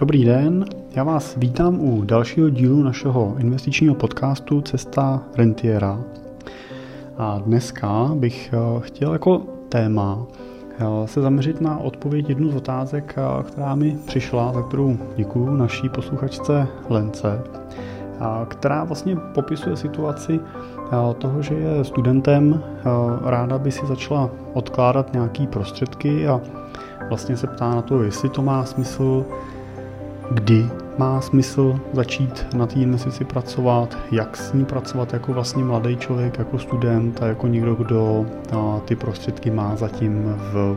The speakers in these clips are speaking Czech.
Dobrý den, já vás vítám u dalšího dílu našeho investičního podcastu Cesta rentiera. A dneska bych eh, chtěl jako téma eh, se zaměřit na odpověď jednu z otázek, eh, která mi přišla, za kterou děkuji naší posluchačce Lence, která vlastně popisuje situaci toho, že je studentem, ráda by si začala odkládat nějaký prostředky a vlastně se ptá na to, jestli to má smysl, kdy má smysl začít na té investici pracovat, jak s ní pracovat jako vlastně mladý člověk, jako student a jako někdo, kdo ty prostředky má zatím v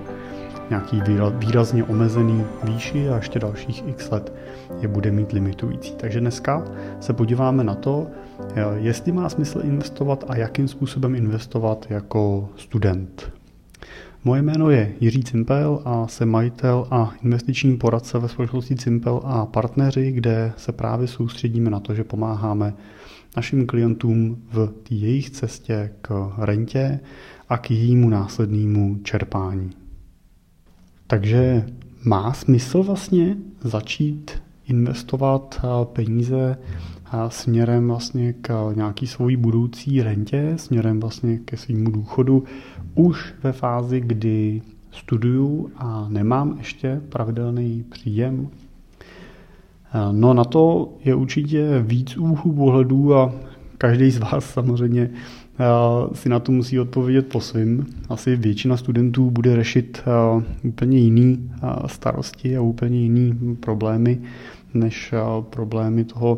nějaký výrazně omezený výši a ještě dalších x let je bude mít limitující. Takže dneska se podíváme na to, jestli má smysl investovat a jakým způsobem investovat jako student. Moje jméno je Jiří Cimpel a jsem majitel a investiční poradce ve společnosti Cimpel a partneři, kde se právě soustředíme na to, že pomáháme našim klientům v jejich cestě k rentě a k jejímu následnému čerpání. Takže má smysl vlastně začít investovat peníze směrem vlastně k nějaký svojí budoucí rentě, směrem vlastně ke svýmu důchodu, už ve fázi, kdy studuju a nemám ještě pravidelný příjem. No na to je určitě víc úhlu pohledů a každý z vás samozřejmě si na to musí odpovědět po svým. Asi většina studentů bude řešit úplně jiný starosti a úplně jiný problémy než problémy toho,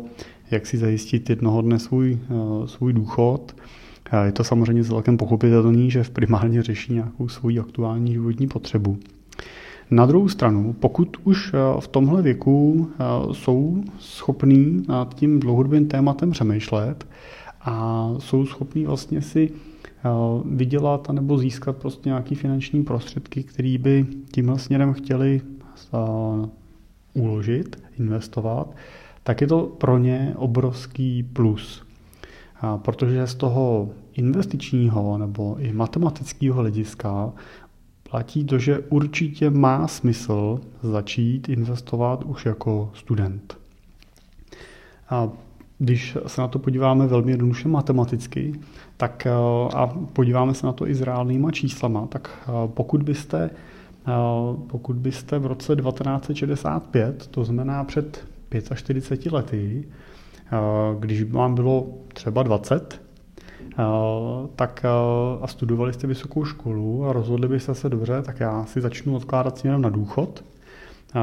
jak si zajistit jednoho dne svůj, svůj důchod. Je to samozřejmě celkem pochopitelný, že v primárně řeší nějakou svoji aktuální životní potřebu. Na druhou stranu, pokud už eh, v tomhle věku eh, jsou schopní nad tím dlouhodobým tématem přemýšlet a jsou schopní vlastně si eh, vydělat nebo získat prostě nějaký finanční prostředky, který by tímhle směrem chtěli uložit, investovat, tak je to pro ně obrovský plus protože z toho investičního nebo i matematického hlediska platí to, že určitě má smysl začít investovat už jako student. A když se na to podíváme velmi jednoduše matematicky, tak a podíváme se na to i s reálnýma číslama, tak pokud byste, pokud byste v roce 1965, to znamená před 45 lety, Eh, když vám bylo třeba 20, eh, tak eh, a studovali jste vysokou školu a rozhodli byste se dobře, tak já si začnu odkládat směrem na důchod.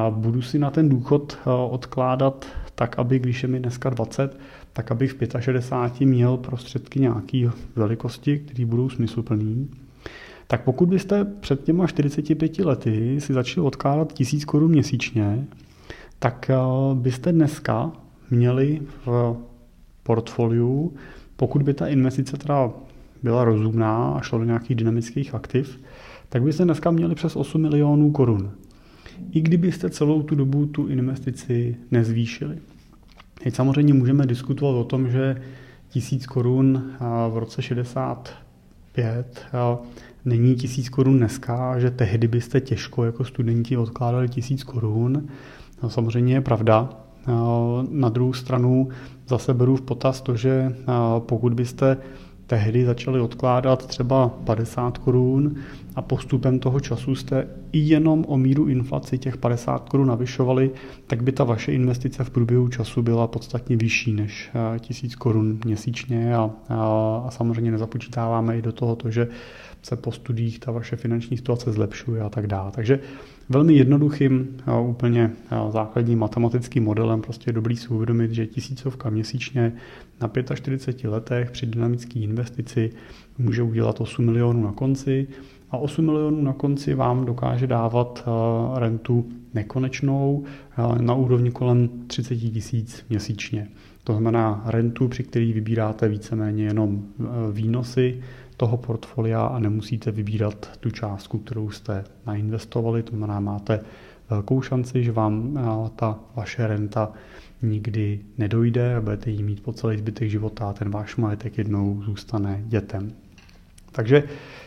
Budu si na ten důchod odkládat tak, aby když je mi dneska 20, tak abych v 65 měl prostředky nějaké velikosti, které budou smysluplné. Tak pokud byste před těma 45 lety si začali odkládat 1000 korun měsíčně, tak byste dneska měli v portfoliu, pokud by ta investice teda byla rozumná a šla do nějakých dynamických aktiv, tak byste dneska měli přes 8 milionů korun. I kdybyste celou tu dobu tu investici nezvýšili. Teď samozřejmě můžeme diskutovat o tom, že tisíc korun v roce 65 není tisíc korun dneska, že tehdy byste těžko jako studenti odkládali tisíc korun. No, samozřejmě je pravda, na druhou stranu zase beru v potaz to, že pokud byste tehdy začali odkládat třeba 50 korun a postupem toho času jste i jenom o míru inflaci těch 50 korun navyšovali, tak by ta vaše investice v průběhu času byla podstatně vyšší než 1000 korun měsíčně a, a, a samozřejmě nezapočítáváme i do toho to, že se po studiích ta vaše finanční situace zlepšuje a tak dále. Takže velmi jednoduchým, úplně základním matematickým modelem prostě je dobrý si uvědomit, že tisícovka měsíčně na 45 letech při dynamické investici může udělat 8 milionů na konci a 8 milionů na konci vám dokáže dávat rentu nekonečnou na úrovni kolem 30 tisíc měsíčně. To znamená rentu, při který vybíráte víceméně jenom výnosy toho portfolia a nemusíte vybírat tu částku, kterou jste nainvestovali. To znamená, máte velkou šanci, že vám eh, ta vaše renta nikdy nedojde a budete jí mít po celý zbytek života a ten váš majetek jednou zůstane dětem. Takže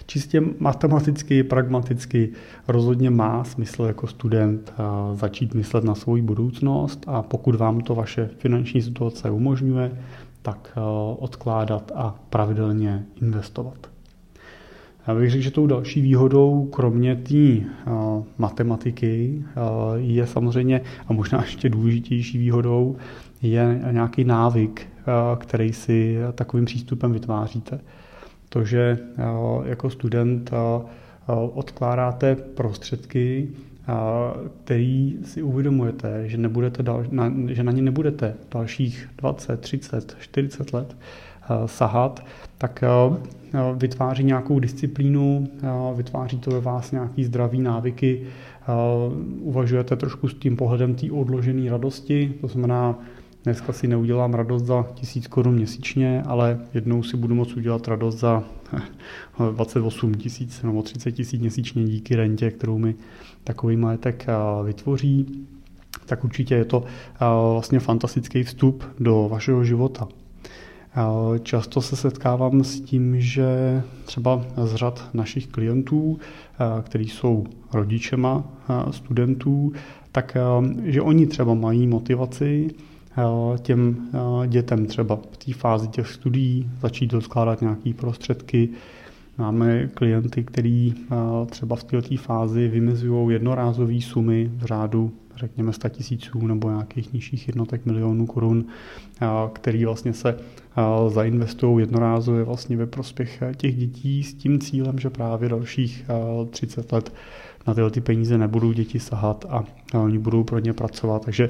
čistě matematicky, pragmaticky rozhodně má smysl jako student začít myslet na svou budoucnost a pokud vám to vaše finanční situace umožňuje, tak odkládat a pravidelně investovat. Já bych řekl, že tou další výhodou, kromě té uh, matematiky, je samozřejmě, a možná ještě důležitější výhodou, je nějaký návyk, který si takovým přístupem vytváříte. To, že uh, jako student uh, odkládáte prostředky, který si uvědomujete, že, nebudete dal, na, že na ně nebudete dalších 20, 30, 40 let sahat, tak vytváří nějakou disciplínu, vytváří to ve vás nějaký zdravý návyky, uvažujete trošku s tím pohledem té odložené radosti, to znamená, dneska si neudělám radost za tisíc korun měsíčně, ale jednou si budu moct udělat radost za 28 tisíc nebo 30 tisíc měsíčně díky rentě, kterou mi takový majetek vytvoří, tak určitě je to vlastně fantastický vstup do vašeho života. Často se setkávám s tím, že třeba z řad našich klientů, kteří jsou rodičema studentů, tak že oni třeba mají motivaci těm dětem třeba v té fázi těch studií začít odkládat nějaké prostředky. Máme klienty, kteří třeba v této fázi vymezují jednorázové sumy v řádu řekněme 100 tisíců nebo nějakých nižších jednotek milionů korun, který vlastně se zainvestují jednorázově vlastně ve prospěch těch dětí s tím cílem, že právě dalších 30 let na tyhle ty peníze nebudou děti sahat a oni budou pro ně pracovat. Takže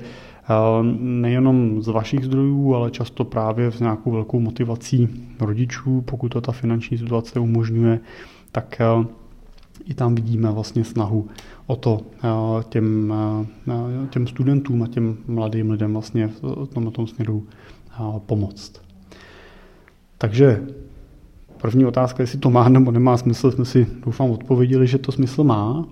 nejenom z vašich zdrojů, ale často právě s nějakou velkou motivací rodičů, pokud to ta finanční situace umožňuje, tak i tam vidíme vlastně snahu o to těm, těm studentům a těm mladým lidem vlastně v tomto směru pomoct. Takže první otázka, jestli to má nebo nemá smysl, jsme si doufám odpověděli, že to smysl má.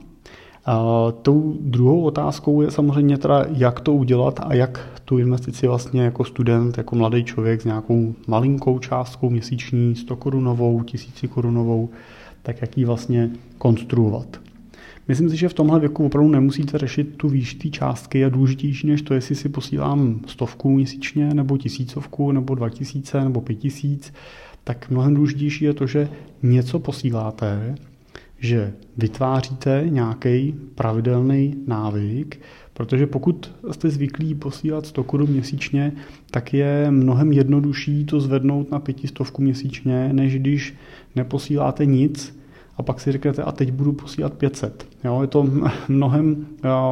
A tou druhou otázkou je samozřejmě teda, jak to udělat a jak tu investici vlastně jako student, jako mladý člověk s nějakou malinkou částkou měsíční, 100 korunovou, 1000 korunovou, tak jak ji vlastně konstruovat. Myslím si, že v tomhle věku opravdu nemusíte řešit tu výš té částky a důležitější než to, jestli si posílám stovku měsíčně, nebo tisícovku, nebo dva tisíce, nebo pět tisíc, tak mnohem důležitější je to, že něco posíláte, že vytváříte nějaký pravidelný návyk, protože pokud jste zvyklí posílat 100 korun měsíčně, tak je mnohem jednodušší to zvednout na pětistovku měsíčně, než když neposíláte nic a pak si řeknete, a teď budu posílat 500. Jo, je to mnohem,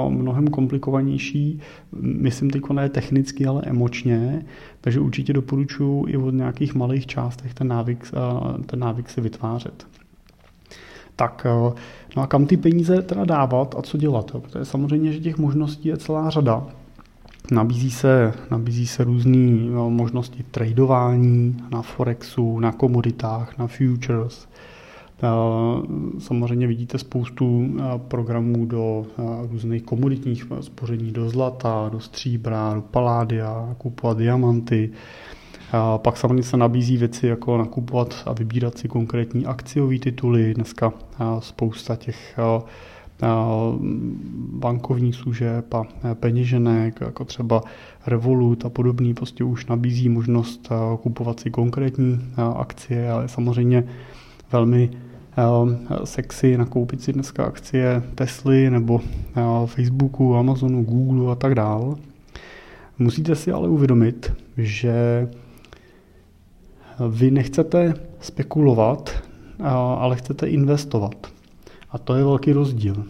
mnohem komplikovanější, myslím teď ne technicky, ale emočně, takže určitě doporučuji i od nějakých malých částech ten návyk, ten návyk si vytvářet. Tak, no a kam ty peníze teda dávat a co dělat? Jo? Protože samozřejmě, že těch možností je celá řada. Nabízí se, nabízí se různé možnosti tradování na Forexu, na komoditách, na futures, Samozřejmě vidíte spoustu programů do různých komoditních spoření, do zlata, do stříbra, do paládia, kupovat diamanty. Pak samozřejmě se nabízí věci jako nakupovat a vybírat si konkrétní akciové tituly. Dneska spousta těch bankovních služeb a peněženek, jako třeba Revolut a podobný, prostě už nabízí možnost kupovat si konkrétní akcie, ale samozřejmě velmi sexy nakoupit si dneska akcie Tesly nebo Facebooku, Amazonu, Google a tak dál. Musíte si ale uvědomit, že vy nechcete spekulovat, ale chcete investovat. A to je velký rozdíl.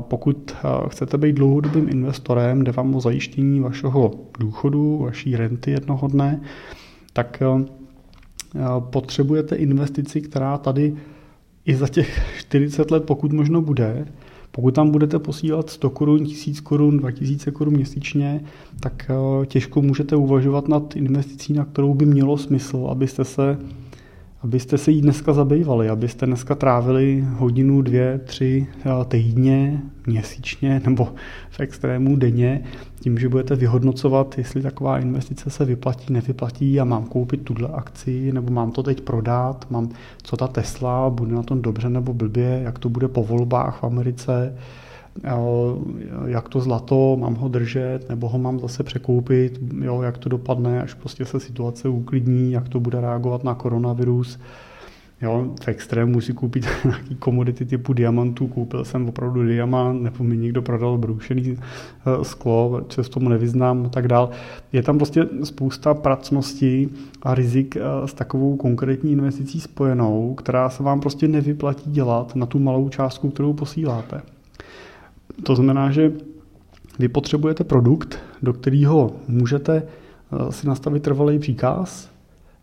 Pokud chcete být dlouhodobým investorem, jde vám o zajištění vašeho důchodu, vaší renty jednoho dne, tak potřebujete investici, která tady i za těch 40 let, pokud možno bude, pokud tam budete posílat 100 korun, 1000 korun, 2000 korun měsíčně, tak eh, těžko můžete uvažovat nad investicí, na kterou by mělo smysl, abyste se abyste se jí dneska zabývali, abyste dneska trávili hodinu, dvě, tři eh, týdně, měsíčně nebo v extrému denně tím, že budete vyhodnocovat, jestli taková investice se vyplatí, nevyplatí a mám koupit tuhle akci, nebo mám to teď prodat, mám co ta Tesla, bude na tom dobře nebo blbě, jak to bude po volbách v Americe, jak to zlato, mám ho držet, nebo ho mám zase překoupit, jo, jak to dopadne, až prostě se situace uklidní, jak to bude reagovat na koronavirus. Jo, v extrému si koupit nějaký komodity typu diamantů, koupil jsem opravdu diamant, nebo mi někdo prodal broušený eh, sklo, se tomu nevyznám a tak dál. Je tam prostě spousta pracností a rizik eh, s takovou konkrétní investicí spojenou, která se vám prostě nevyplatí dělat na tu malou částku, kterou posíláte. To znamená, že vy potřebujete produkt, do kterého můžete eh, si nastavit trvalý příkaz,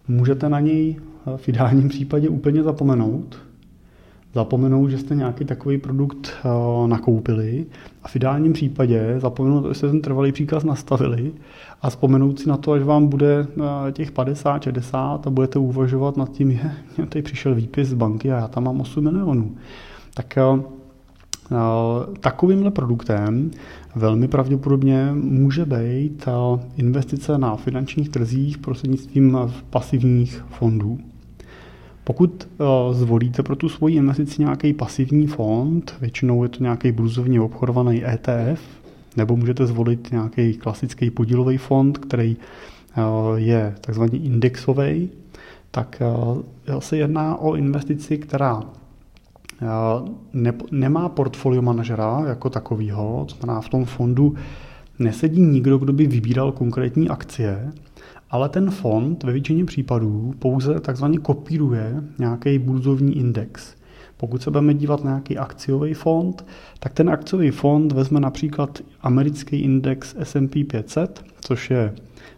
můžete na něj eh, v ideálním případě úplně zapomenout, zapomenout, že jste nějaký takový produkt eh, nakoupili a v ideálním případě zapomenout, že jste ten trvalý příkaz nastavili a vzpomenout si na to, až vám bude těch 50, 60 a budete uvažovat nad tím, že tady přišel výpis z banky a já tam mám 8 milionů. Tak takovýmhle produktem velmi pravděpodobně může být eh, investice na finančních trzích prostřednictvím pasivních fondů. Pokud eh, zvolíte pro tu svoji investici nějaký pasivní fond, většinou je to nějaký burzovně obchodovaný ETF, nebo můžete zvolit nějaký klasický podílový fond, který je takzvaně indexový, tak se jedná o investici, která ne, nemá portfolio manažera jako takového, to znamená v tom fondu nesedí nikdo, kdo by vybíral konkrétní akcie, ale ten fond ve většině případů pouze takzvaně kopíruje nějaký burzovní index. Pokud se budeme dívat na nějaký akciový fond, tak ten akciový fond vezme například americký index S&P 500, což je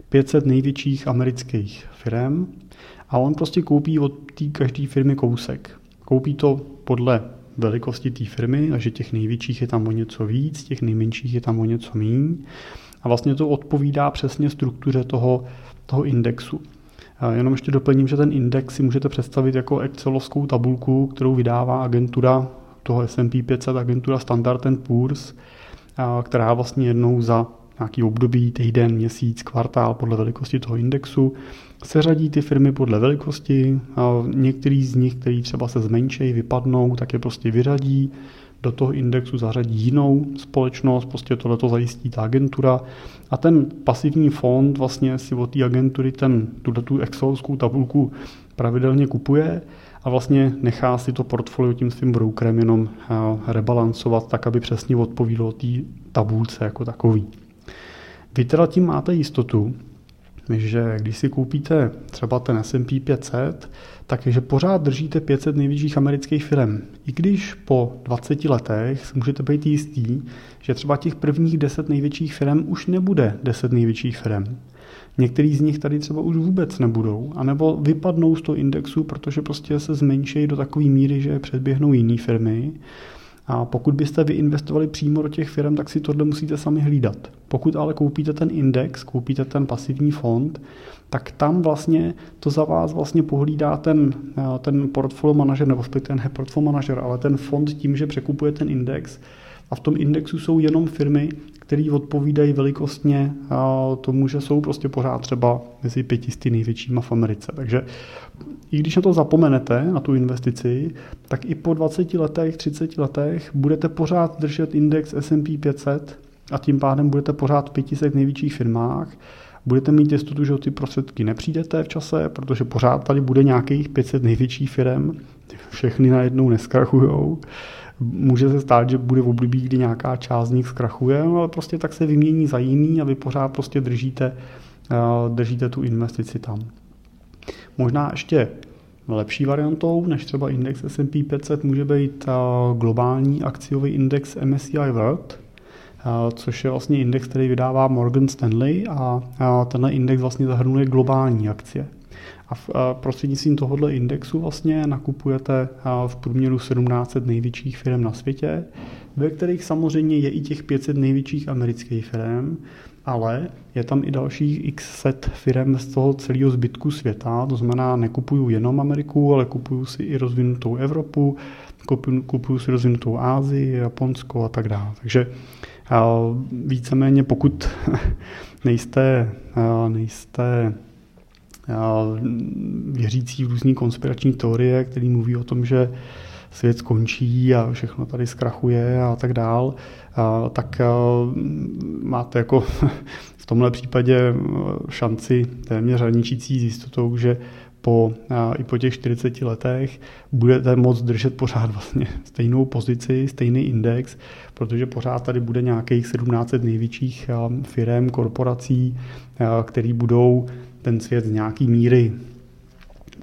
500 největších amerických firm a on prostě koupí od té každé firmy kousek. Koupí to podle velikosti té firmy, takže těch největších je tam o něco víc, těch nejmenších je tam o něco méně. A vlastně to odpovídá přesně struktuře toho, toho indexu. A jenom ještě doplním, že ten index si můžete představit jako excelovskou tabulku, kterou vydává agentura toho S&P 500, agentura Standard Poor's, která vlastně jednou za nějaký období, týden, měsíc, kvartál podle velikosti toho indexu seřadí ty firmy podle velikosti. A některý z nich, který třeba se zmenší, vypadnou, tak je prostě vyřadí, do toho indexu zařadí jinou společnost, prostě tohleto zajistí ta agentura a ten pasivní fond vlastně si od té agentury ten, tuto tu excelovskou tabulku pravidelně kupuje a vlastně nechá si to portfolio tím svým brokerem jenom rebalancovat tak, aby přesně odpovídalo té tabulce jako takový. Vy teda tím máte jistotu, že když si koupíte třeba ten S&P 500, takže pořád držíte 500 největších amerických firm. I když po 20 letech můžete být jistý, že třeba těch prvních 10 největších firm už nebude 10 největších firm. Některý z nich tady třeba už vůbec nebudou, anebo vypadnou z toho indexu, protože prostě se zmenší do takové míry, že předběhnou jiné firmy a pokud byste vy investovali přímo do těch firm, tak si tohle musíte sami hlídat. Pokud ale koupíte ten index, koupíte ten pasivní fond, tak tam vlastně to za vás vlastně pohlídá ten, eh, ten portfolio manažer, nebo ten ne portfolio manažer, ale ten fond tím, že překupuje ten index. A v tom indexu jsou jenom firmy, které odpovídají velikostně tomu, že jsou prostě pořád třeba mezi pětisty největšíma v Americe. Takže i když na to zapomenete, na tu investici, tak i po 20 letech, 30 letech budete pořád držet index S&P 500 a tím pádem budete pořád v 500 největších firmách. Budete mít jistotu, že o ty prostředky nepřijdete v čase, protože pořád tady bude nějakých 500 největších firm, všechny najednou neskrachujou. Může se stát, že bude v období, kdy nějaká část z nich zkrachuje, ale prostě tak se vymění za jiný a vy pořád prostě držíte, eh, držíte tu investici tam. Možná ještě lepší variantou než třeba index S&P 500 může být globální akciový index MSCI World, což je vlastně index, který vydává Morgan Stanley a tenhle index vlastně zahrnuje globální akcie. A prostřednictvím tohohle indexu vlastně nakupujete v průměru 1700 největších firm na světě, ve kterých samozřejmě je i těch 500 největších amerických firm, ale je tam i dalších x set firm z toho celého zbytku světa, to znamená nekupuju jenom Ameriku, ale kupuju si i rozvinutou Evropu, kupuju, si rozvinutou Ázii, Japonsko a tak dále. Takže víceméně pokud nejste, nejste věřící v různý konspirační teorie, který mluví o tom, že svět skončí a všechno tady zkrachuje a tak dál, tak máte jako v tomhle případě šanci téměř hraničící s jistotou, že po, i po těch 40 letech budete moct držet pořád vlastně stejnou pozici, stejný index, protože pořád tady bude nějakých 17 největších firm, korporací, který budou ten svět z nějaký míry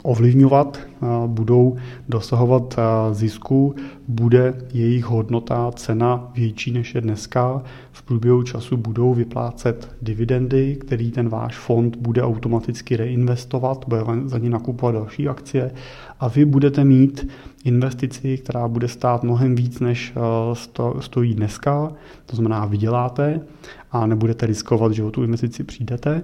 ovlivňovat, budou dosahovat zisku, bude jejich hodnota, cena větší než je dneska. V průběhu času budou vyplácet dividendy, který ten váš fond bude automaticky reinvestovat, bude za ně nakupovat další akcie. A vy budete mít investici, která bude stát mnohem víc, než stojí dneska, to znamená vyděláte a nebudete riskovat, že o tu investici přijdete.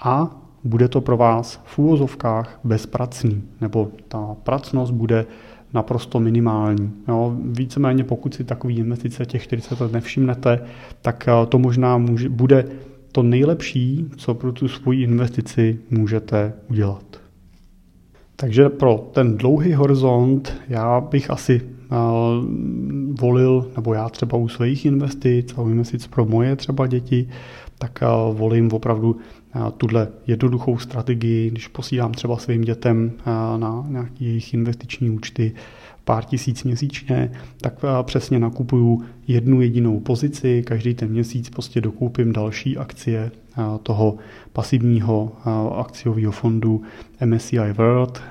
A bude to pro vás v úvozovkách bezpracný, nebo ta pracnost bude naprosto minimální. Jo, víceméně pokud si takový investice těch 40 let nevšimnete, tak eh, to možná může, bude to nejlepší, co pro tu svoji investici můžete udělat. Takže pro ten dlouhý horizont já bych asi uh, volil, nebo já třeba u svých investic a u investic pro moje třeba děti, tak uh, volím opravdu tuhle jednoduchou strategii, když posílám třeba svým dětem na nějaké jejich investiční účty pár tisíc měsíčně, tak přesně nakupuju jednu jedinou pozici, každý ten měsíc prostě dokoupím další akcie toho pasivního akciového fondu MSCI World.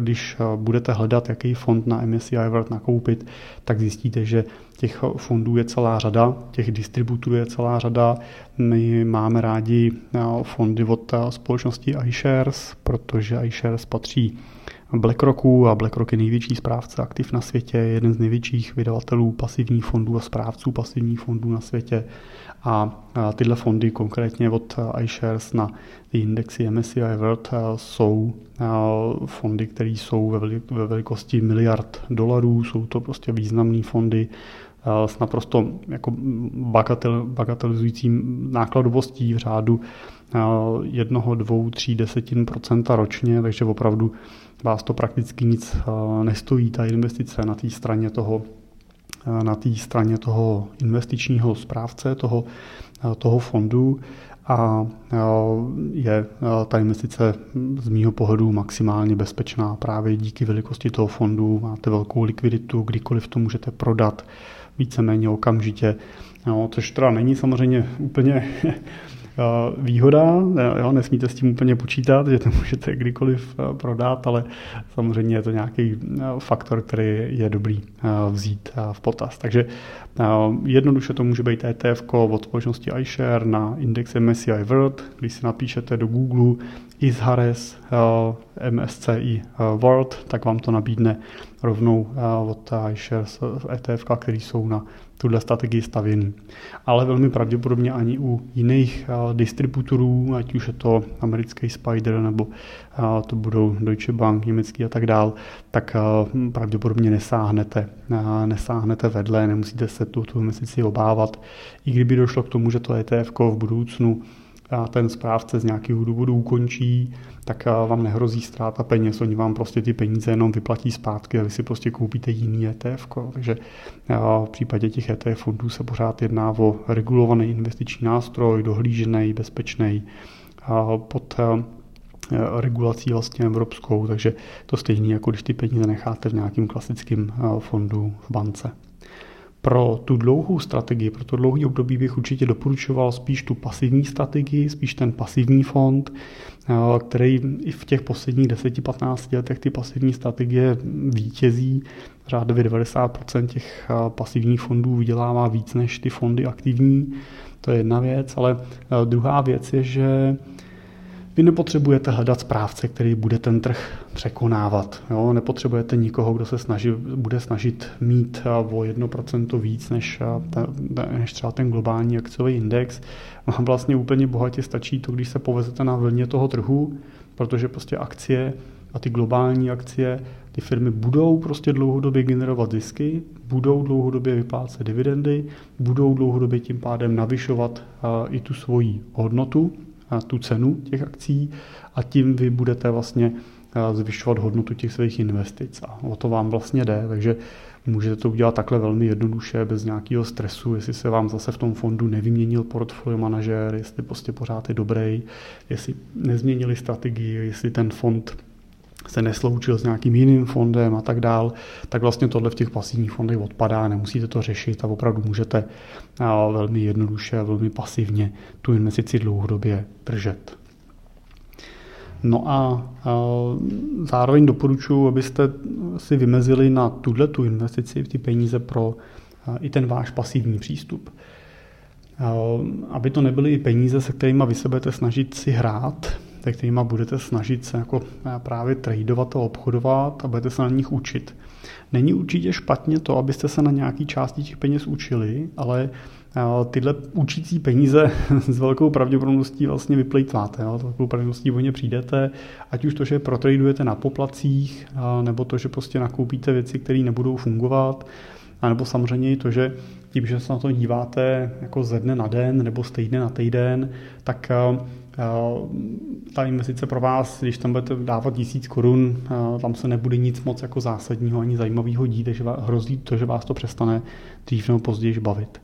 Když budete hledat, jaký fond na MSCI World nakoupit, tak zjistíte, že těch fondů je celá řada, těch distributorů je celá řada. My máme rádi fondy od společnosti iShares, protože iShares patří BlackRocku a BlackRock je největší správce aktiv na světě, jeden z největších vydavatelů pasivních fondů a správců pasivních fondů na světě. A tyhle fondy konkrétně od iShares na indexy MSCI World jsou fondy, které jsou ve velikosti miliard dolarů, jsou to prostě významné fondy, s naprosto jako bagatel, bagatelizujícím nákladovostí v řádu jednoho, dvou, tří desetin procenta ročně, takže opravdu vás to prakticky nic nestojí, ta investice na té straně toho na té straně toho investičního správce, toho, toho fondu a je ta investice z mýho pohledu maximálně bezpečná právě díky velikosti toho fondu. Máte velkou likviditu, kdykoliv to můžete prodat víceméně okamžitě, no, což teda není samozřejmě úplně výhoda, jo, nesmíte s tím úplně počítat, že to můžete kdykoliv eh, prodat, ale samozřejmě je to nějaký eh, faktor, který je dobrý vzít v potaz. Takže jednoduše to může být ETF od společnosti iShare na index MSCI World, když si napíšete do Google Ishares MSCI World, tak vám to nabídne rovnou od iShares ETF, který jsou na tuhle strategii stavěný. Ale velmi pravděpodobně ani u jiných distributorů, ať už je to americký Spider nebo to budou Deutsche Bank, německý a tak dál, tak pravděpodobně nesáhnete, nesáhnete vedle, nemusíte se tu, tu investici obávat. I kdyby došlo k tomu, že to ETF v budoucnu ten správce z nějakého důvodu ukončí, tak vám nehrozí ztráta peněz, oni vám prostě ty peníze jenom vyplatí zpátky a vy si prostě koupíte jiný ETF. Takže v případě těch ETF fondů se pořád jedná o regulovaný investiční nástroj, dohlížený, bezpečný, pod regulací vlastně evropskou, takže to stejné, jako když ty peníze necháte v nějakým klasickém fondu v bance. Pro tu dlouhou strategii, pro to dlouhý období bych určitě doporučoval spíš tu pasivní strategii, spíš ten pasivní fond, eh, který i v těch posledních 10-15 letech ty pasivní strategie vítězí. Řádově 90% těch eh, pasivních fondů vydělává víc než ty fondy aktivní. To je jedna věc, ale eh, druhá věc je, že Vy nepotřebujete hledat správce, který bude ten trh překonávat. Jo? Nepotřebujete nikoho, kdo se snaží, bude snažit mít o 1% víc než, než třeba ten globální akciový index. Vám vlastně úplně bohatě stačí to, když se povezete na vlně toho trhu, protože prostě akcie a ty globální akcie, ty firmy budou prostě dlouhodobě generovat zisky, budou dlouhodobě vyplácet dividendy, budou dlouhodobě tím pádem navyšovat i tu svoji hodnotu, tu cenu těch akcí a tím vy budete vlastně zvyšovat hodnotu těch svých investic. A o to vám vlastně jde, takže můžete to udělat takhle velmi jednoduše, bez nějakého stresu, jestli se vám zase v tom fondu nevyměnil portfolio manažer, jestli prostě pořád je dobrý, jestli nezměnili strategii, jestli ten fond se nesloučil s nějakým jiným fondem a tak dál, tak vlastně tohle v těch pasivních fondech odpadá, nemusíte to řešit a opravdu můžete velmi jednoduše a velmi pasivně tu investici dlouhodobě držet. No a, zároveň doporučuji, abyste si vymezili na tuhle tu investici, ty peníze pro i ten váš pasivní přístup. Aby to nebyly peníze, se kterými vy se budete snažit si hrát, se kterými budete snažit se jako právě tradovat a obchodovat a budete se na nich učit. Není určitě špatně to, abyste se na nějaký části těch peněz učili, ale tyhle učící peníze s velkou pravděpodobností vlastně vyplejtváte. S velkou pravděpodobností o ně přijdete, ať už to, že protradujete na poplacích, nebo to, že prostě nakoupíte věci, které nebudou fungovat, a nebo samozřejmě i to, že tím, že se na to díváte jako ze dne na den nebo z týdne na týden, tak ta investice pro vás, když tam budete dávat tisíc korun, tam se nebude nic moc jako zásadního ani zajímavého dít, takže hrozí to, že vás to přestane dřív nebo později bavit.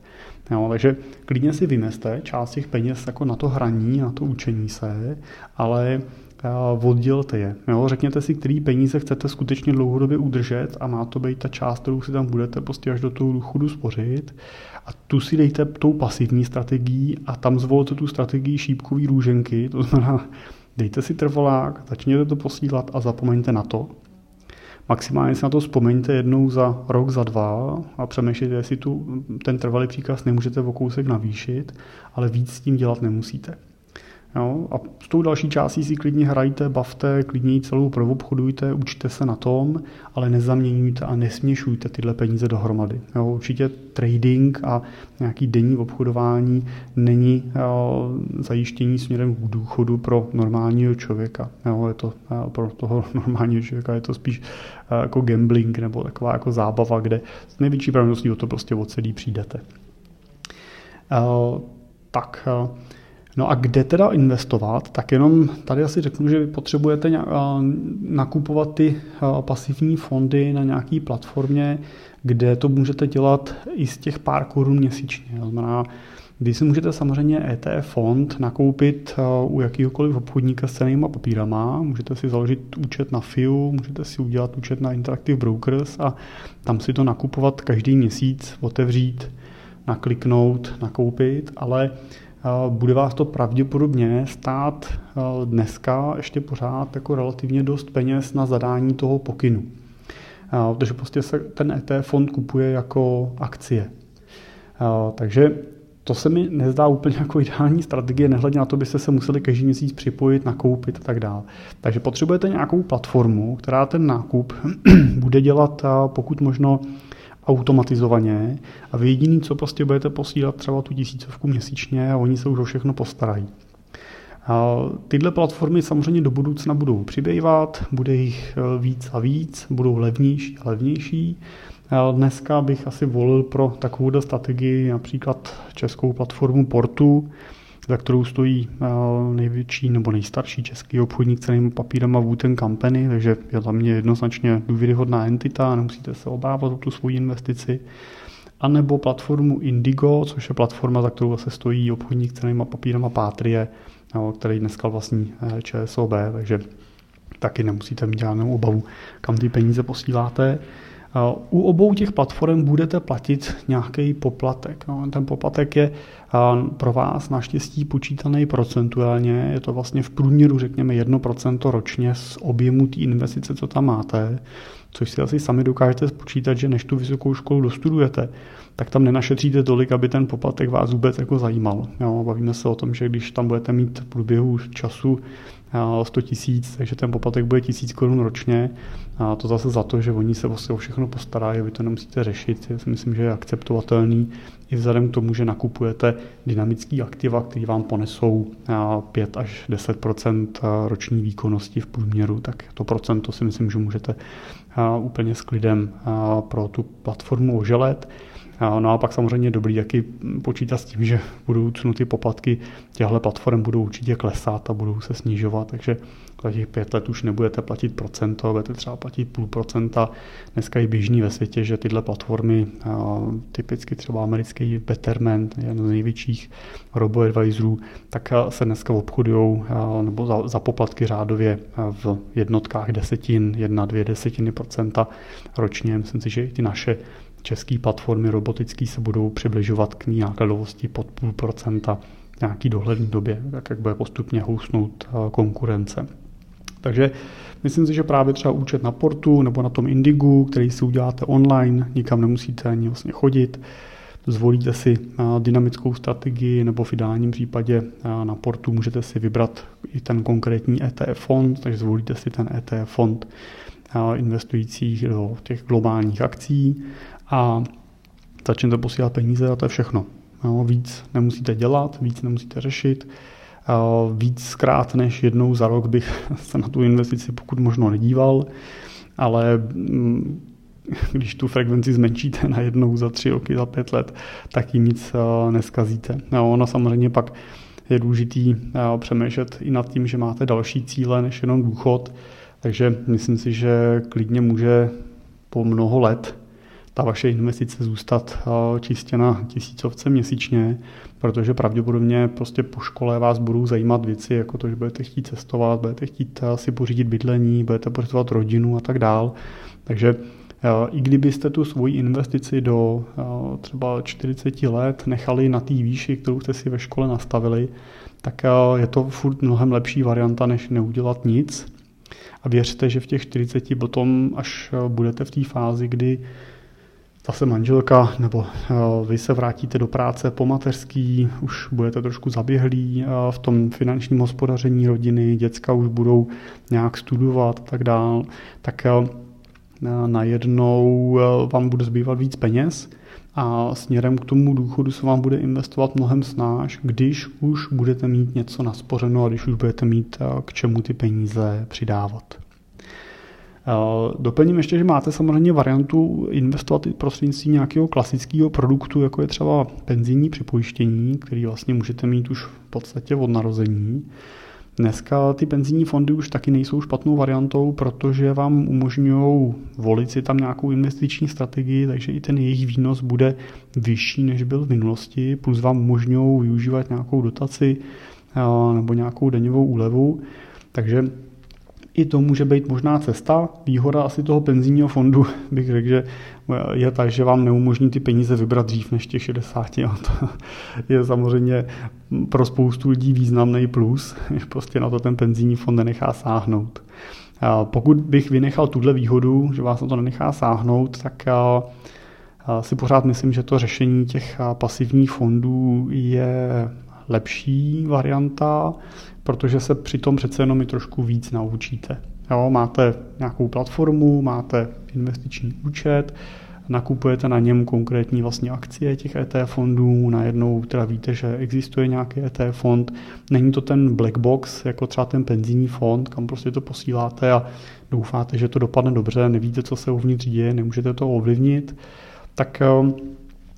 Jo, takže klidně si vymeste část těch peněz jako na to hraní, na to učení se, ale oddělte je. Jo, řekněte si, který peníze chcete skutečně dlouhodobě udržet a má to být ta část, kterou si tam budete prostě až do toho důchodu spořit a tu si dejte tou pasivní strategií a tam zvolte tu strategii šípkový růženky, to znamená, dejte si trvalák, začněte to posílat a zapomeňte na to. Maximálně si na to vzpomeňte jednou za rok, za dva a přemýšlejte, jestli tu, ten trvalý příkaz nemůžete o kousek navýšit, ale víc s tím dělat nemusíte. Jo? A s tou další částí si klidně hrajte, bavte, klidně ji celou proobchodujte, učte se na tom, ale nezaměňujte a nesměšujte tyhle peníze dohromady. Jo? Určitě trading a nějaký denní obchodování není jo, zajištění směrem k důchodu pro normálního člověka. Jo? Je to jo, pro toho normálního člověka je to spíš jako gambling nebo taková jako zábava, kde s největší pravděpodobností o to prostě od celý přijdete. Tak, No a kde teda investovat? Tak jenom tady asi řeknu, že vy potřebujete nakupovat ty pasivní fondy na nějaké platformě, kde to můžete dělat i z těch pár korun měsíčně. To znamená, vy si můžete samozřejmě ETF fond nakoupit u jakýhokoliv obchodníka s cenými papírama, můžete si založit účet na FIU, můžete si udělat účet na Interactive Brokers a tam si to nakupovat každý měsíc, otevřít, nakliknout, nakoupit, ale bude vás to pravděpodobně stát dneska ještě pořád jako relativně dost peněz na zadání toho pokynu. Protože prostě se ten ETF fond kupuje jako akcie. Takže to se mi nezdá úplně jako ideální strategie, nehledně na to, byste se museli každý měsíc připojit, nakoupit a tak dále. Takže potřebujete nějakou platformu, která ten nákup bude dělat pokud možno automatizovaně a vy jediný, co prostě budete posílat třeba tu tisícovku měsíčně a oni se už o všechno postarají. Tyhle platformy samozřejmě do budoucna budou přibývat, bude jich e, víc a víc, budou levnější a levnější. Dneska bych asi volil pro takovou strategii například českou platformu Portu, za kterou stojí eh, největší nebo nejstarší český obchodník cenými papírama Wooten Company, takže je za mě jednoznačně důvěryhodná entita, nemusíte se obávat o tu svoji investici. A nebo platformu Indigo, což je platforma, za kterou se stojí obchodník cenými papírama Patrie, který dneska vlastní eh, ČSOB, takže taky nemusíte mít žádnou obavu, kam ty peníze posíláte. U obou těch platform budete platit nějaký poplatek. No, ten poplatek je pro vás naštěstí počítaný procentuálně, je to vlastně v průměru řekněme 1% ročně z objemu té investice, co tam máte, což si asi sami dokážete spočítat, že než tu vysokou školu dostudujete, tak tam nenašetříte tolik, aby ten poplatek vás vůbec jako zajímal. Jo, bavíme se o tom, že když tam budete mít v průběhu času 100 tisíc, takže ten poplatek bude tisíc korun ročně. A to zase za to, že oni se vlastně o všechno postarají, vy to nemusíte řešit. Já si myslím, že je akceptovatelný i vzhledem k tomu, že nakupujete dynamický aktiva, který vám ponesou 5 až 10% roční výkonnosti v průměru, tak to procento si myslím, že můžete úplně s klidem pro tu platformu oželet. No a pak samozřejmě dobrý jaký počítat s tím, že v budoucnu ty poplatky těchto platform budou určitě klesat a budou se snižovat, takže za těch pět let už nebudete platit procento, budete třeba platit půl procenta. Dneska je běžný ve světě, že tyhle platformy, typicky třeba americký Betterment, jeden z největších robo-advisorů, tak se dneska obchodují nebo za, za poplatky řádově v jednotkách desetin, jedna, dvě desetiny procenta ročně. Myslím si, že i ty naše české platformy robotické se budou přibližovat k nákladovosti pod půl procenta nějaký dohledný době, tak jak bude postupně housnout konkurence. Takže myslím si, že právě třeba účet na portu nebo na tom Indigu, který si uděláte online, nikam nemusíte ani vlastně chodit, zvolíte si eh, dynamickou strategii nebo v ideálním případě eh, na portu můžete si vybrat i ten konkrétní ETF fond, takže zvolíte si ten ETF fond investujících do těch globálních akcí a začnete posílat peníze a to je všechno. Jo, víc nemusíte dělat, víc nemusíte řešit. Víc zkrát než jednou za rok bych se na tu investici pokud možno nedíval, ale mm, když tu frekvenci zmenšíte na jednou za tři roky, za pět let, tak ji nic neskazíte. No, ono samozřejmě pak je důležitý přemýšlet i nad tím, že máte další cíle než jenom důchod, takže myslím si, že klidně může po mnoho let ta vaše investice zůstat eh, čistě na tisícovce měsíčně, protože pravděpodobně prostě po škole vás budou zajímat věci, jako to, že budete chtít cestovat, budete chtít eh, si pořídit bydlení, budete pořizovat rodinu a tak dál. Takže eh, i kdybyste tu svoji investici do třeba 40 let nechali na té výši, kterou jste si ve škole nastavili, tak je to furt mnohem lepší varianta, než neudělat nic. A věřte, že v těch 40 potom, až budete v té fázi, kdy zase manželka nebo eh, vy se vrátíte do práce po mateřský, už budete trošku zaběhlí eh, v tom finančním hospodaření rodiny, děcka už budou nějak studovat a tak dál, tak eh, najednou vám bude zbývat víc peněz a směrem k tomu důchodu se vám bude investovat mnohem snáš, když už budete mít něco naspořeno a když už budete mít k čemu ty peníze přidávat. Eh, doplním ještě, že máte samozřejmě variantu investovat i prostřednictvím nějakého klasického produktu, jako je třeba penzijní připojištění, který vlastně můžete mít už v podstatě od narození. Dneska ty penzijní fondy už taky nejsou špatnou variantou, protože vám umožňují volit si tam nějakou investiční strategii, takže i ten jejich výnos bude vyšší, než byl v minulosti, plus vám umožňují využívat nějakou dotaci eh, nebo nějakou daňovou úlevu. Takže i to může být možná cesta. Výhoda asi toho penzijního fondu bych řekl, že je tak, že vám neumožní ty peníze vybrat dřív než těch 60. A to je samozřejmě pro spoustu lidí významný plus, že prostě na to ten penzijní fond nenechá sáhnout. Pokud bych vynechal tuhle výhodu, že vás na to nenechá sáhnout, tak si pořád myslím, že to řešení těch pasivních fondů je lepší varianta, protože se přitom přece jenom i trošku víc naučíte. Jo, máte nějakou platformu, máte investiční účet, nakupujete na něm konkrétní vlastně akcie těch ETF fondů, najednou teda víte, že existuje nějaký ETF fond, není to ten black box, jako třeba ten penzijní fond, kam prostě to posíláte a doufáte, že to dopadne dobře, nevíte, co se uvnitř děje, nemůžete to ovlivnit, tak eh,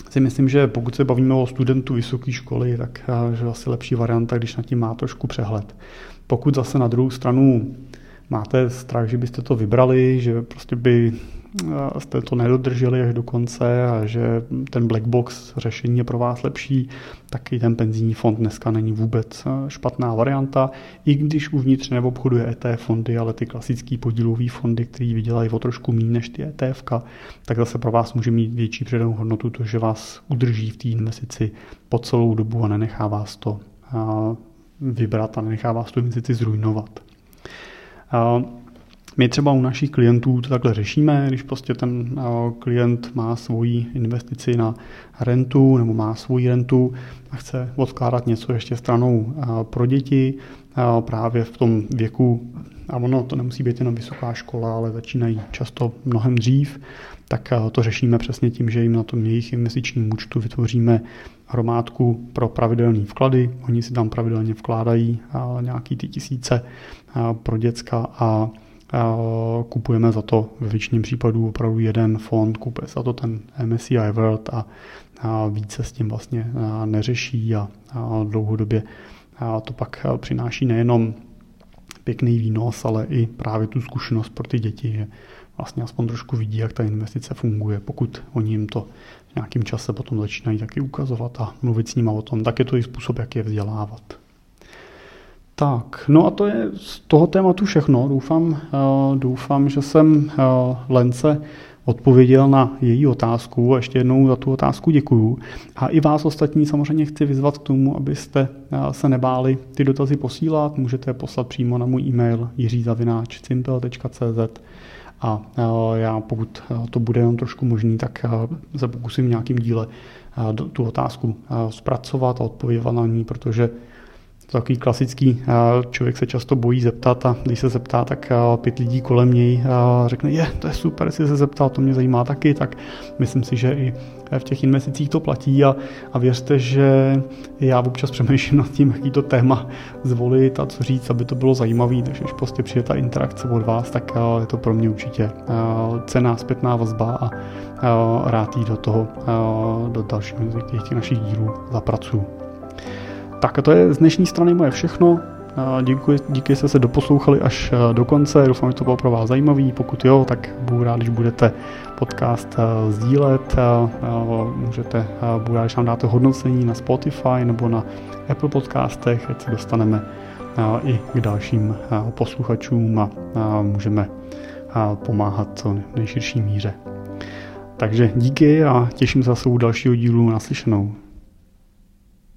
si myslím, že pokud se bavíme o studentu vysoké školy, tak eh, že asi lepší varianta, když na tím má trošku přehled. Pokud zase na druhou stranu máte strach, že byste to vybrali, že prostě by jste to nedodrželi až do konce a že ten black box řešení je pro vás lepší, tak i ten penzijní fond dneska není vůbec špatná varianta, i když uvnitř neobchoduje ETF fondy, ale ty klasické podílové fondy, které vydělají o trošku méně než ty ETF, tak zase pro vás může mít větší předanou hodnotu to, že vás udrží v té investici po celou dobu a nenechá vás to vybrat a nenechá vás tu investici zrujnovat. My třeba u našich klientů to takhle řešíme, když prostě ten klient má svoji investici na rentu nebo má svoji rentu a chce odkládat něco ještě stranou pro děti, právě v tom věku, a ono to nemusí být jenom vysoká škola, ale začínají často mnohem dřív, tak to řešíme přesně tím, že jim na tom jejich investičním účtu vytvoříme hromádku pro pravidelné vklady. Oni si tam pravidelně vkládají nějaký ty tisíce pro děcka a kupujeme za to ve většině případů opravdu jeden fond, kupuje za to ten MSCI World a, více s tím vlastně neřeší a, dlouhodobě to pak přináší nejenom pěkný výnos, ale i právě tu zkušenost pro ty děti, že vlastně aspoň trošku vidí, jak ta investice funguje, pokud oni jim to v nějakém čase potom začínají taky ukazovat a mluvit s nimi o tom, tak je to i způsob, jak je vzdělávat. Tak, no a to je z toho tématu všechno. Doufám, uh, doufám že jsem uh, Lence odpověděl na její otázku. A ještě jednou za tu otázku děkuju. A i vás ostatní samozřejmě chci vyzvat k tomu, abyste uh, se nebáli ty dotazy posílat. Můžete je poslat přímo na můj e-mail jiřizavináč.cimpel.cz a já pokud to bude jenom trošku možný, tak se pokusím nějakým díle tu otázku zpracovat a odpovědět na ní, protože to takový klasický, člověk se často bojí zeptat a když se zeptá, tak pět lidí kolem něj řekne, je, to je super, jestli se zeptal, to mě zajímá taky, tak myslím si, že i v těch investicích to platí a, a věřte, že já občas přemýšlím nad tím, jaký to téma zvolit a co říct, aby to bylo zajímavé, takže když prostě přijde ta interakce od vás, tak je to pro mě určitě cená zpětná vazba a rád jí do toho, do dalších těch našich dílů zapracuju. Tak a to je z dnešní strany moje všechno. Děkuji, díky, že jste se doposlouchali až do konce. Doufám, že to bylo pro vás zajímavý. Pokud jo, tak budu rád, když budete podcast sdílet. Můžete, budu rád, když nám dáte hodnocení na Spotify nebo na Apple podcastech, ať se dostaneme i k dalším posluchačům a můžeme pomáhat co nejširší míře. Takže díky a těším se zase u dalšího dílu naslyšenou.